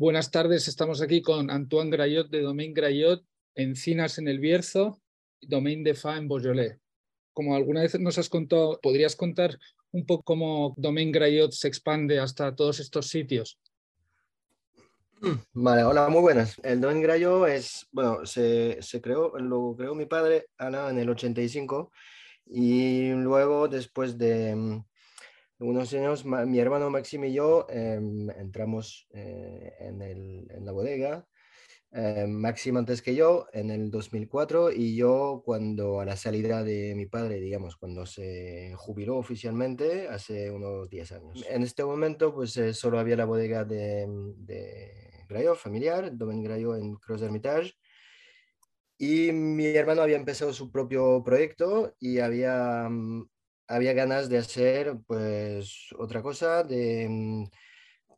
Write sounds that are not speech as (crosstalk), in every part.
Buenas tardes, estamos aquí con Antoine Grayot de Domaine Grayot, Encinas en el Bierzo, Domaine de Fa en Beaujolais. Como alguna vez nos has contado, ¿podrías contar un poco cómo Domaine Grayot se expande hasta todos estos sitios? Vale, hola, muy buenas. El Domaine Grayot es, bueno, se, se, creó, lo creó mi padre, Ana, en el 85 y luego después de unos años, mi hermano Maxim y yo em, entramos eh, en, el, en, la bodega. Eh, Maxim antes que yo en el 2004 y yo cuando a la salida de mi padre, digamos, cuando se jubiló oficialmente hace unos 10 años. En este momento pues eh, solo había la bodega de, de Grayo familiar, Domaine Grayo en Cross Hermitage. Y mi hermano había empezado su propio proyecto y había mm, había ganas de hacer pues otra cosa, de mm,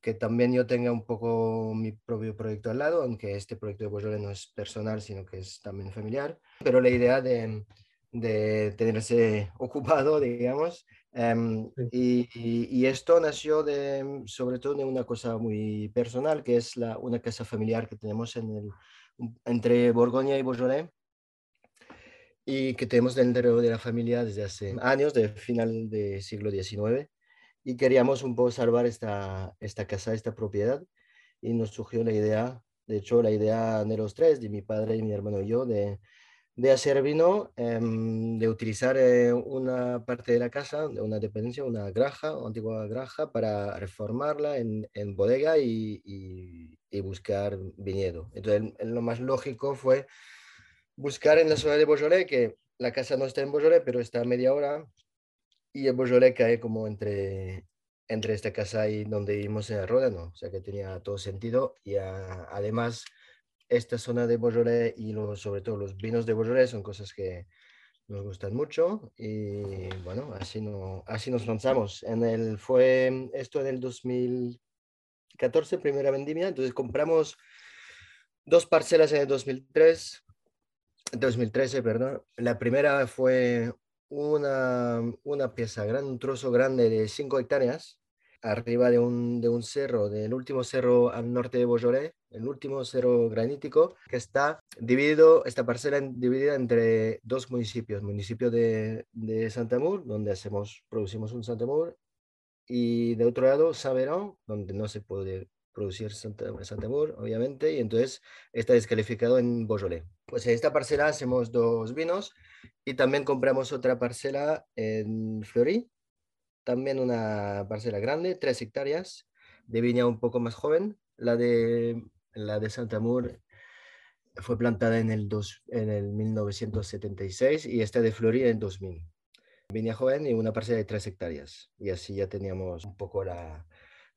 que también yo tenga un poco mi propio proyecto al lado, aunque este proyecto de Boyole no es personal, sino que es también familiar, pero la idea de, de tenerse (laughs) ocupado, digamos, em, y, y, esto nació de, sobre todo de una cosa muy personal, que es la, una casa familiar que tenemos en el, entre Borgoña y Beaujolais, y que tenemos dentro de la familia desde hace años, de final del siglo XIX, y queríamos un poco salvar esta, esta casa, esta propiedad, y nos surgió la idea, de hecho la idea de los tres, de mi padre y mi hermano y yo, de, de hacer vino, em, de utilizar eh, una parte de la casa, de una dependencia, una granja, una antigua granja, para reformarla en, en bodega y, y, y, buscar viñedo. Entonces, lo más lógico fue buscar en la zona de Beaujolais, que la casa no está en Beaujolais, pero está a media hora, y el Beaujolais cae como entre, entre esta casa y donde vivimos en Ródano, o sea que tenía todo sentido, y además esta zona de Beaujolais y sobre todo los vinos de Beaujolais son cosas que nos gustan mucho. Y bueno, así, no, así nos lanzamos. En el, fue esto en el 2014, primera vendimia, entonces compramos dos parcelas en el 2003, 2013, perdón. La primera fue una, una pieza grande, un trozo grande de 5 hectáreas, arriba de un, de un cerro, del último cerro al norte de Beaujolais, el último cerro granítico, que está dividido, esta parcela dividida entre dos municipios, municipio de, de Santamur, donde hacemos, producimos un Santamur, y de otro lado, Saverón, donde no se puede producir Santamur, obviamente, y entonces está descalificado en Beaujolais. Pues en esta parcela hacemos dos vinos y también compramos otra parcela en Fleury, también una parcela grande, tres hectáreas, de viña un poco más joven. La de, la de Santamur fue plantada en el, dos, en el 1976 y esta de Fleury en 2000. Viña joven y una parcela de tres hectáreas. Y así ya teníamos un poco la,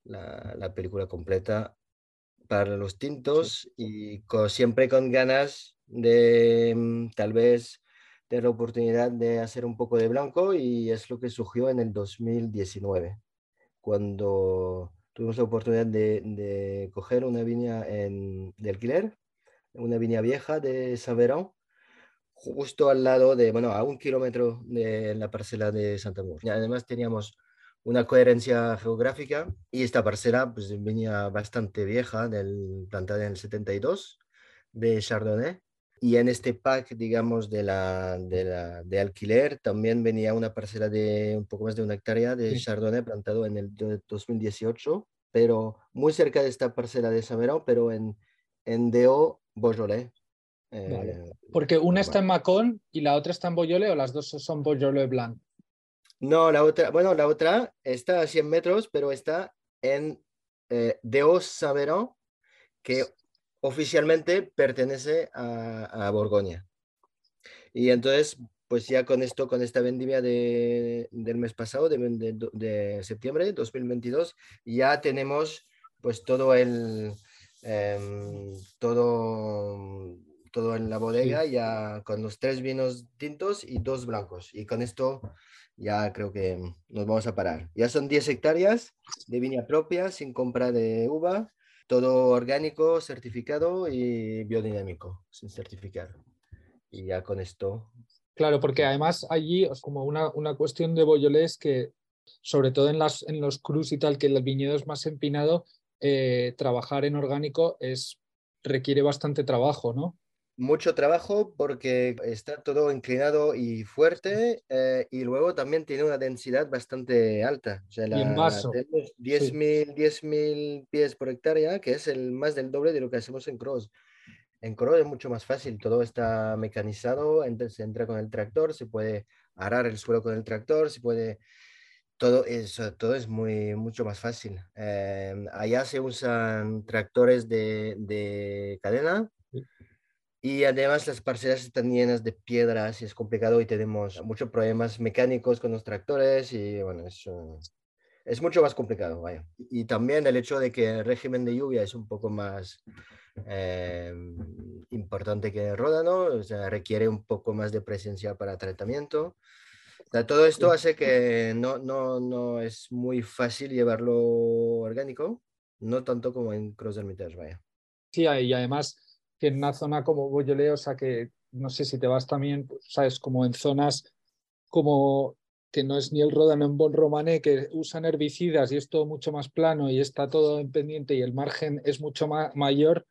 la, película completa para los tintos y siempre con ganas de mm, tal vez tener la oportunidad de hacer un poco de blanco y es lo que surgió en el 2019, cuando tuvimos la oportunidad de, de coger una viña en, de alquiler, una viña vieja de Saverón, justo al lado de, bueno, a un kilómetro de la parcela de Santa Y además teníamos una coherencia geográfica y esta parcela pues venía bastante vieja, del, plantada en el 72 de Chardonnay. Y en este pack, digamos, de, la, de, la, de alquiler, también venía una parcela de un poco más de una hectárea de Chardonnay plantado en el 2018, pero muy cerca de esta parcela de Samerón, pero en, en Deo, Beaujolais. Eh, Porque una está en Macón y la otra está en Beaujolais o las dos son Beaujolais Blanc. No, la otra, bueno, la otra está a 100 metros, pero está en eh, Deos Saverón, que oficialmente pertenece a, Borgoña. Y entonces, pues ya con esto, con esta vendimia de, del mes pasado, de, de, de, septiembre 2022, ya tenemos pues todo el, em, todo, todo en la bodega, ya con los tres vinos tintos y dos blancos. Y con esto ya creo que nos vamos a parar. Ya son 10 hectáreas de viña propia, sin compra de uva, todo orgánico, certificado y biodinámico, sin certificar. Y ya con esto. Claro, porque además allí es como una, una cuestión de Boyolés que, sobre todo en, las, en los cruz y tal, que el viñedo es más empinado, eh, trabajar en orgánico es, requiere bastante trabajo, ¿no? Mucho trabajo porque está todo inclinado y fuerte eh, y luego también tiene una densidad bastante alta. O sea, la, y en vaso. 10.000 pies por hectárea, que es el más del doble de lo que hacemos en Cross. En Cross es mucho más fácil, todo está mecanizado, entonces se entra con el tractor, se puede arar el suelo con el tractor, se puede... Todo eso, todo es muy, mucho más fácil. Eh, allá se usan tractores de, de cadena, y además las parcelas están llenas de piedras y es complicado y tenemos muchos problemas mecánicos con los tractores y bueno, es, es mucho más complicado, vaya. Y también el hecho de que el régimen de lluvia es un poco más eh, importante que el ródano, o sea, requiere un poco más de presencia para tratamiento. todo esto hace que no, no, no es muy fácil llevarlo orgánico, no tanto como en Cross vaya. Sí, y además que en una zona como Boyolé, o sea que no sé si te vas también, pues, sabes, como en zonas como que no es ni el Ródano en Bon Romané, que usan herbicidas y es todo mucho más plano y está todo en pendiente y el margen es mucho mayor,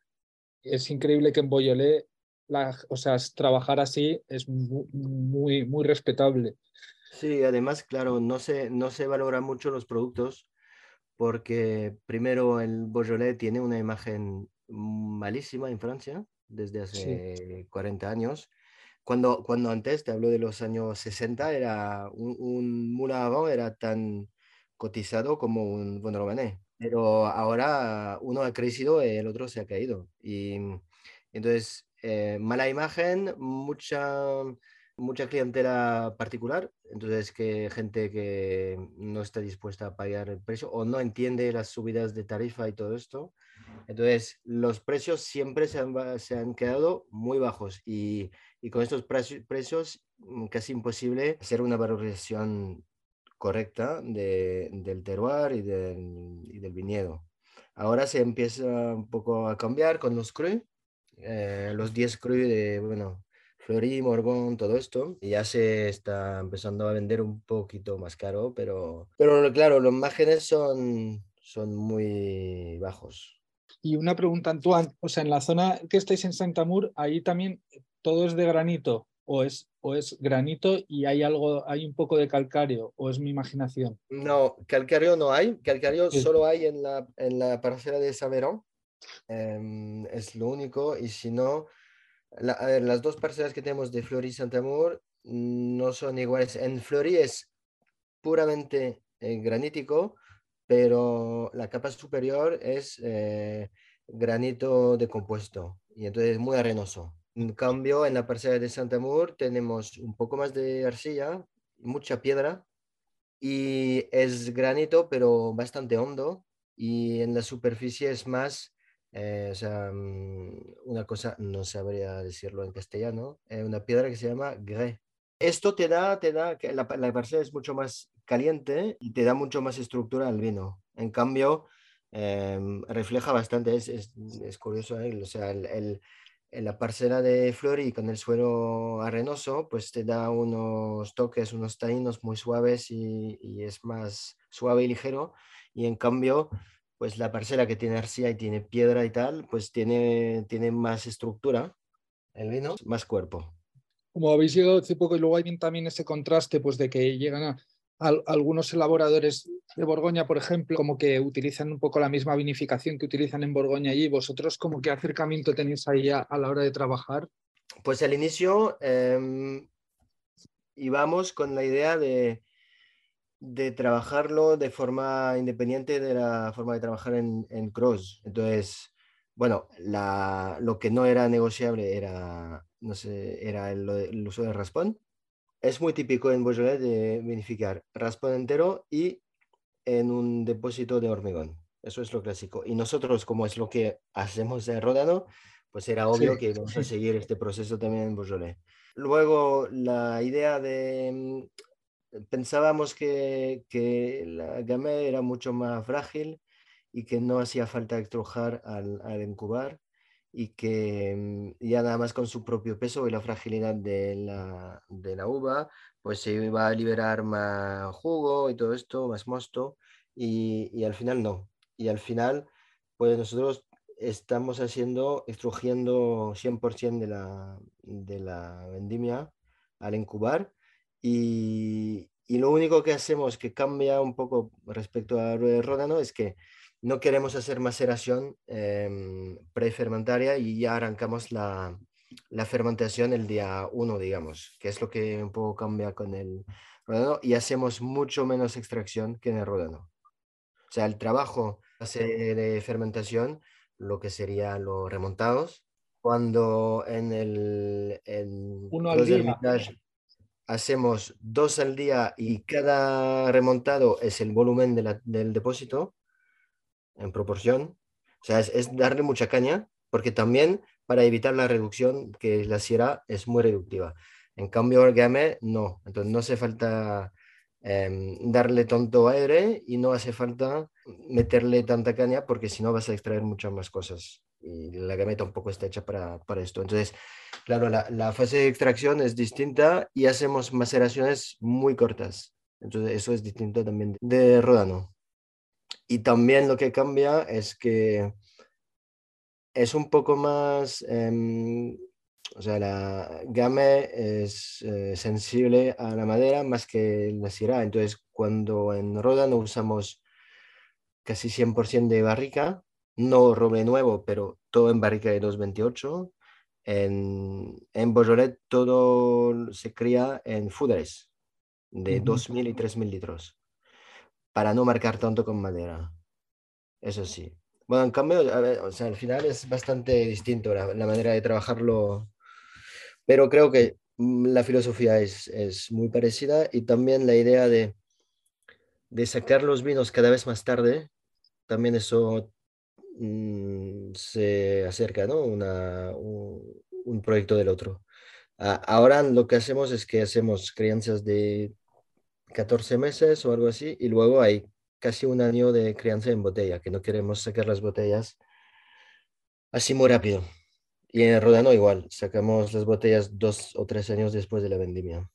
es increíble que en Boyolé, la, o sea, trabajar así es muy, muy, respetable. Sí, además, claro, no se, no se valoran mucho los productos porque primero el Beaujolais tiene una imagen malísima en Francia desde hace 40 años. Cuando, cuando antes, te hablo de los años 60, era un, un Moulin era tan cotizado como un Bon Romané. Pero ahora uno ha crecido y el otro se ha caído. Y entonces, eh, mala imagen, mucha, mucha clientela particular. Entonces, que gente que no está dispuesta a pagar el precio o no entiende las subidas de tarifa y todo esto. Entonces, los precios siempre se han, se han quedado muy bajos y, y con estos precios, precios mm, casi imposible hacer una valorización correcta de, del terroir y del, y del, viñedo. Ahora se empieza un poco a cambiar con los cru, eh, los 10 cru de, bueno, Fleury, Morgon, todo esto, y ya se está empezando a vender un poquito más caro, pero, pero claro, los márgenes son, son muy bajos. Y una pregunta, Antoine, o sea, en la zona que estáis en Santa Mur, ahí también todo es de granito o es, o es granito y hay algo, hay un poco de calcáreo o es mi imaginación. No, calcáreo no hay, calcáreo solo hay en la, en la parcela de Saverón, em, es lo único, y si no, a ver, las dos parcelas que tenemos de Flori y Santa Mur no son iguales. En Flori es puramente eh, granítico, pero la capa superior es eh, granito decompuesto y entonces muy arenoso. En cambio, en la parcela de Santa Mur tenemos un poco más de arcilla, mucha piedra y es granito pero bastante hondo y en la superficie es más, eh, o sea, mm, una cosa, no sabría decirlo en castellano, es una piedra que se llama grès. Esto te da, te da, que la, la parcela es mucho más caliente y te da mucho más estructura al vino. En cambio, em, refleja bastante, es, es, es curioso, ¿eh? o sea, el, en la parcela de Flori con el suelo arenoso, pues te da unos toques, unos taínos muy suaves y, y, es más suave y ligero. Y en cambio, pues la parcela que tiene arcilla y tiene piedra y tal, pues tiene, tiene más estructura, el vino, más cuerpo. Como habéis llegado hace poco y luego hay también ese contraste, pues de que llegan a, algunos elaboradores de Borgoña, por ejemplo, como que utilizan un poco la misma vinificación que utilizan en Borgoña allí. ¿Vosotros como qué acercamiento tenéis ahí a, la hora de trabajar? Pues al inicio eh, íbamos con la idea de, de trabajarlo de forma independiente de la forma de trabajar en, en Cross. Entonces, bueno, la, lo que no era negociable era, no sé, era el, el uso de raspón es muy típico en Beaujolais de vinificar raspón entero y en un depósito de hormigón. Eso es lo clásico. Y nosotros, como es lo que hacemos en Rodano, pues era obvio que vamos a seguir este proceso también en Beaujolais. Luego, la idea de... Mm, pensábamos que, que la gamay era mucho más frágil y que no hacía falta extrujar al, al incubar y que mm, ya nada más con su propio peso y la fragilidad de la, de la uva, pues se iba a liberar más jugo y todo esto, más mosto, y, y, al final no. Y al final pues nosotros estamos haciendo, extrugiendo 100% de la, de la vendimia al incubar y, y, lo único que hacemos que cambia un poco respecto al ródano es que no queremos hacer maceración eh, prefermentaria y ya arrancamos la, la, fermentación el día 1, digamos, que es lo que un poco cambia con el ródano y hacemos mucho menos extracción que en el ródano. O sea, el trabajo de fermentación lo que serían los remontados. Cuando en el en Uno al día. hacemos dos al día y cada remontado es el volumen del depósito en proporción. O sea, es, darle mucha caña, porque también para evitar la reducción, que la sierra es muy reductiva. En cambio, el game no. Entonces no hace falta Em, darle tanto aire y no hace falta meterle tanta caña porque si no vas a extraer muchas más cosas y la gameta tampoco está hecha para, para esto. Entonces, claro, la, la, fase de extracción es distinta y hacemos maceraciones muy cortas. Entonces, eso es distinto también de Rodano. Y también lo que cambia es que es un poco más eh, o sea, la game es eh, sensible a la madera más que la sierra. Entonces, cuando en Roda no usamos casi 100% de barrica, no roble nuevo, pero todo en barrica de 228. En, en Beaujolais todo se cría en fudres de 2.000 y 3.000 litros para no marcar tanto con madera. Eso sí. Bueno, en cambio, al final es bastante distinto la, la manera de trabajarlo pero creo que mm, la filosofía es, es muy parecida y también la idea de, de sacar los vinos cada vez más tarde, también eso mm, se acerca, ¿no? Una, un, un, proyecto del otro. ahora lo que hacemos es que hacemos crianzas de 14 meses o algo así y luego hay casi un año de crianza en botella, que no queremos sacar las botellas así muy rápido. Y en el Rodano igual, sacamos las botellas dos o tres años después de la vendimia.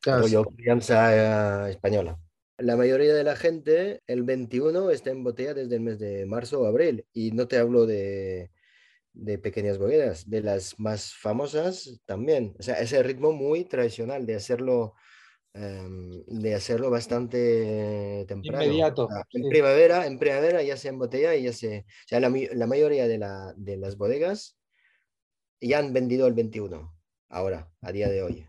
Claro. Yo, crianza eh, española. La mayoría de la gente, el 21 está en botella desde el mes de marzo o abril. Y no te hablo de, de pequeñas bodegas, de las más famosas también. O sea, ese ritmo muy tradicional de hacerlo, um, de hacerlo bastante temprano. Inmediato. en, sí. primavera, en primavera ya se embotella y ya se... O sea, la, la mayoría de, la, de las bodegas ya han vendido el 21, ahora, a día de hoy.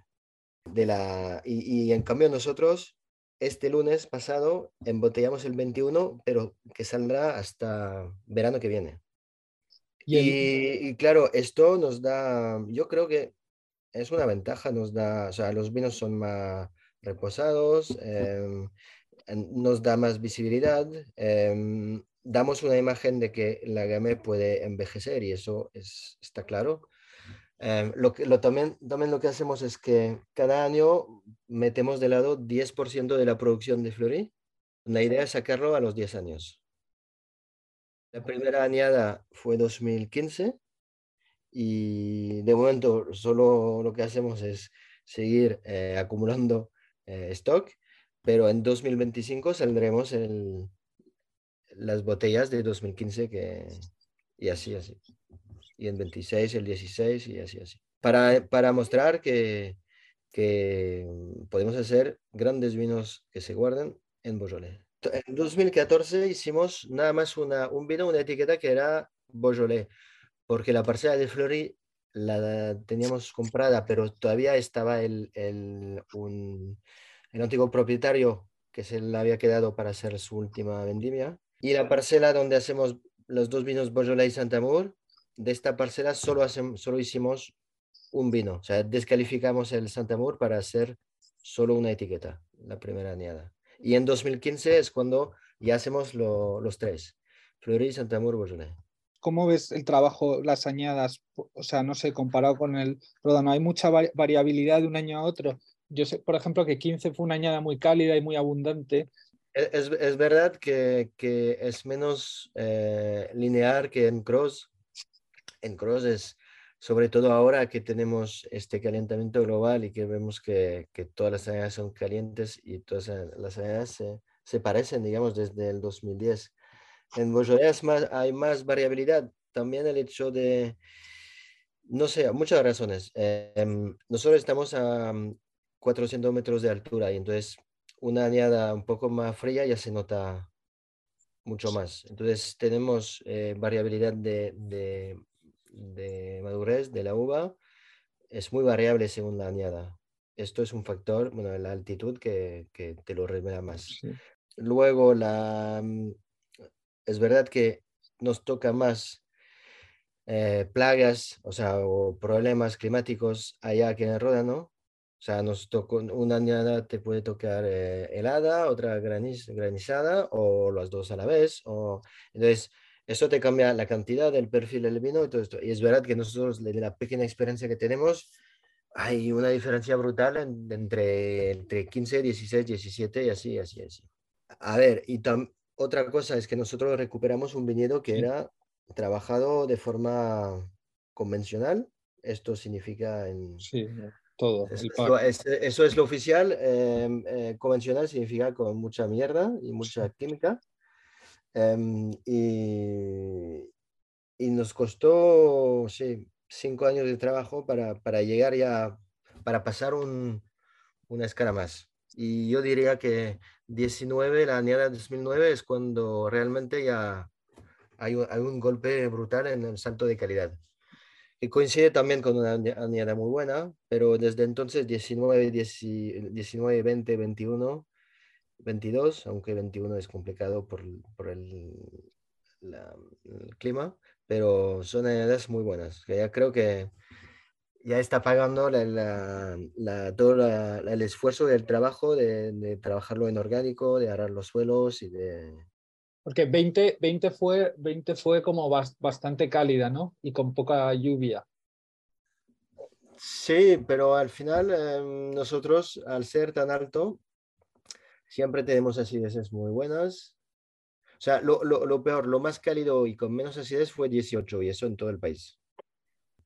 De la, y, y en cambio nosotros, este lunes pasado, embotellamos el 21, pero que saldrá hasta verano que viene. Y, y, claro, esto nos da, yo creo que es una ventaja, nos da, o sea, los vinos son más reposados, eh, nos da más visibilidad, eh, damos una imagen de que la game puede envejecer y eso es, está claro. Eh, lo que, lo, también, también lo que hacemos es que cada año metemos de lado 10% de la producción de Fleury. La idea es sacarlo a los 10 años. La primera añada fue 2015 y de momento solo lo que hacemos es seguir eh, acumulando eh, stock, pero en 2025 saldremos el, las botellas de 2015 que, y así, así y en 26 el 16 y así, así. Para, para mostrar que, que podemos hacer grandes vinos que se guardan en Beaujolais. En 2014 hicimos nada más una, un vino, una etiqueta que era Beaujolais, porque la parcela de Fleury la teníamos comprada, pero todavía estaba el, el, un, el antiguo propietario que se le había quedado para hacer su última vendimia. Y la parcela donde hacemos los dos vinos Beaujolais y Saint-Amour de esta parcela solo, hacemos, solo hicimos un vino, o sea, descalificamos el Santamur para hacer solo una etiqueta, la primera añada. Y en 2015 es cuando ya hacemos lo, los tres, Fleury, Santamur, Beaujolais. ¿Cómo ves el trabajo, las añadas? O sea, no sé, comparado con el Rodano, hay mucha variabilidad de un año a otro. Yo sé, por ejemplo, que 15 fue una añada muy cálida y muy abundante. Es, es, es verdad que, que, es menos eh, lineal que en Cross, en Cross es, sobre todo ahora que tenemos este calentamiento global y que vemos que, que todas las áreas son calientes y todas las áreas se, se, parecen, digamos, desde el 2010. En Beaujolais más, hay más variabilidad. También el hecho de, no sé, muchas razones. Em, nosotros estamos a 400 metros de altura y entonces una añada un poco más fría ya se nota mucho más. Entonces tenemos eh, variabilidad de, de, de, madurez de la uva. Es muy variable según la añada. Esto es un factor, bueno, la altitud que, que te lo revela más. Luego, la, mm, es verdad que nos toca más eh, plagas, o sea, o problemas climáticos allá que en el Ródano, o sea, nos tocó, una añada te puede tocar eh, helada, otra graniz, granizada o las dos a la vez. O, entonces, eso te cambia la cantidad, del perfil del vino y todo esto. Y es verdad que nosotros, de la pequeña experiencia que tenemos, hay una diferencia brutal entre, entre 15, 16, 17 y así, así, así. A ver, y otra cosa es que nosotros recuperamos un viñedo que era trabajado de forma convencional. Esto significa en... Sí, todo. eso, es, lo oficial. Em, eh, convencional significa con mucha mierda y mucha química. Em, y, y, nos costó, sí, cinco años de trabajo para, para llegar ya, para pasar un, una escala más. Y yo diría que 19, la añada 2009 es cuando realmente ya hay un, hay un golpe brutal en el salto de calidad. Que coincide también con una añada muy buena, pero desde entonces 19, 19 20, 21, 22, aunque 21 es complicado por, por el, el, clima, pero son añadas muy buenas, que ya creo que ya está pagando la, la, todo el esfuerzo del trabajo de, de trabajarlo en orgánico, de arar los suelos y de, porque 20, 20, fue, 20 fue como bastante cálida, ¿no? Y con poca lluvia. Sí, pero al final em, nosotros, al ser tan alto, siempre tenemos acideces muy buenas. O sea, lo, lo, lo, peor, lo más cálido y con menos acidez fue 18, y eso en todo el país.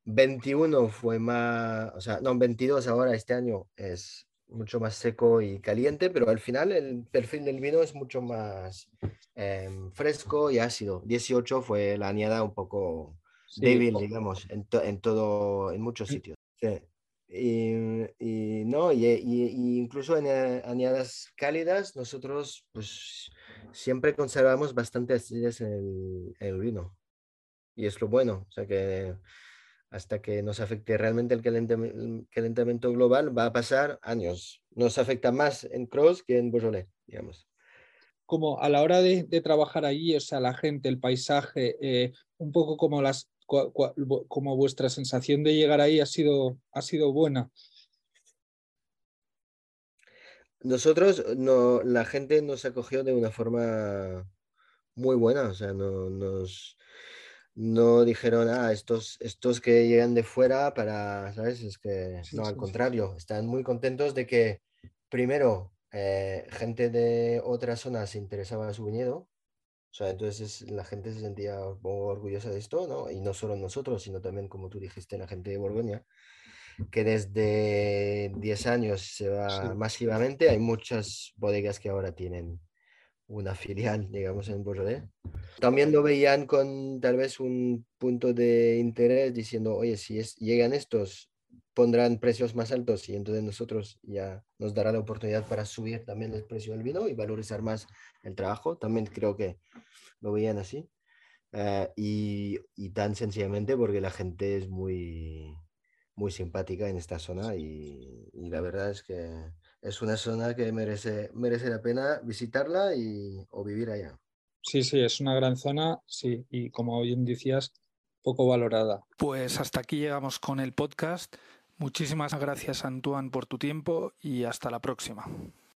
21 fue más, o sea, no, 22 ahora este año es mucho más seco y caliente, pero al final el perfil del vino es mucho más em, fresco y ácido. 18 fue la añada un poco débil, digamos, en, en, todo, en muchos sitios. Y, y, no, y, y, incluso en eh, añadas cálidas, nosotros pues siempre conservamos bastante acidez en el, en el vino. Y es lo bueno, o sea que hasta que nos afecte realmente el calentamiento global, va a pasar años. Nos afecta más en Cross que en Beaujolais, digamos. Como a la hora de, trabajar allí, o sea, la gente, el paisaje, eh, un poco como, las, como vuestra sensación de llegar ahí ha sido, ha sido buena. Nosotros, no, la gente nos acogió de una forma muy buena, o sea, no, nos, no dijeron, ah, estos, estos que llegan de fuera para, ¿sabes? Es que, no, al contrario, están muy contentos de que, primero, eh, gente de otras zonas se interesaba en su viñedo, o sea, entonces la gente se sentía orgullosa de esto, ¿no? Y no solo nosotros, sino también, como tú dijiste, la gente de Borgoña, que desde 10 años se va masivamente. Hay muchas bodegas que ahora tienen una filial, digamos, en Bordeaux. También lo veían con tal vez un punto de interés diciendo, oye, si es, llegan estos, pondrán precios más altos y entonces nosotros ya nos dará la oportunidad para subir también el precio del vino y valorizar más el trabajo. También creo que lo veían así. Eh, y, y, tan sencillamente porque la gente es muy, muy simpática en esta zona y, y la verdad es que es una zona que merece, merece la pena visitarla y, o vivir allá. Sí, sí, es una gran zona, sí, y como bien decías, poco valorada. Pues hasta aquí llegamos con el podcast. Muchísimas gracias, Antoine, por tu tiempo y hasta la próxima.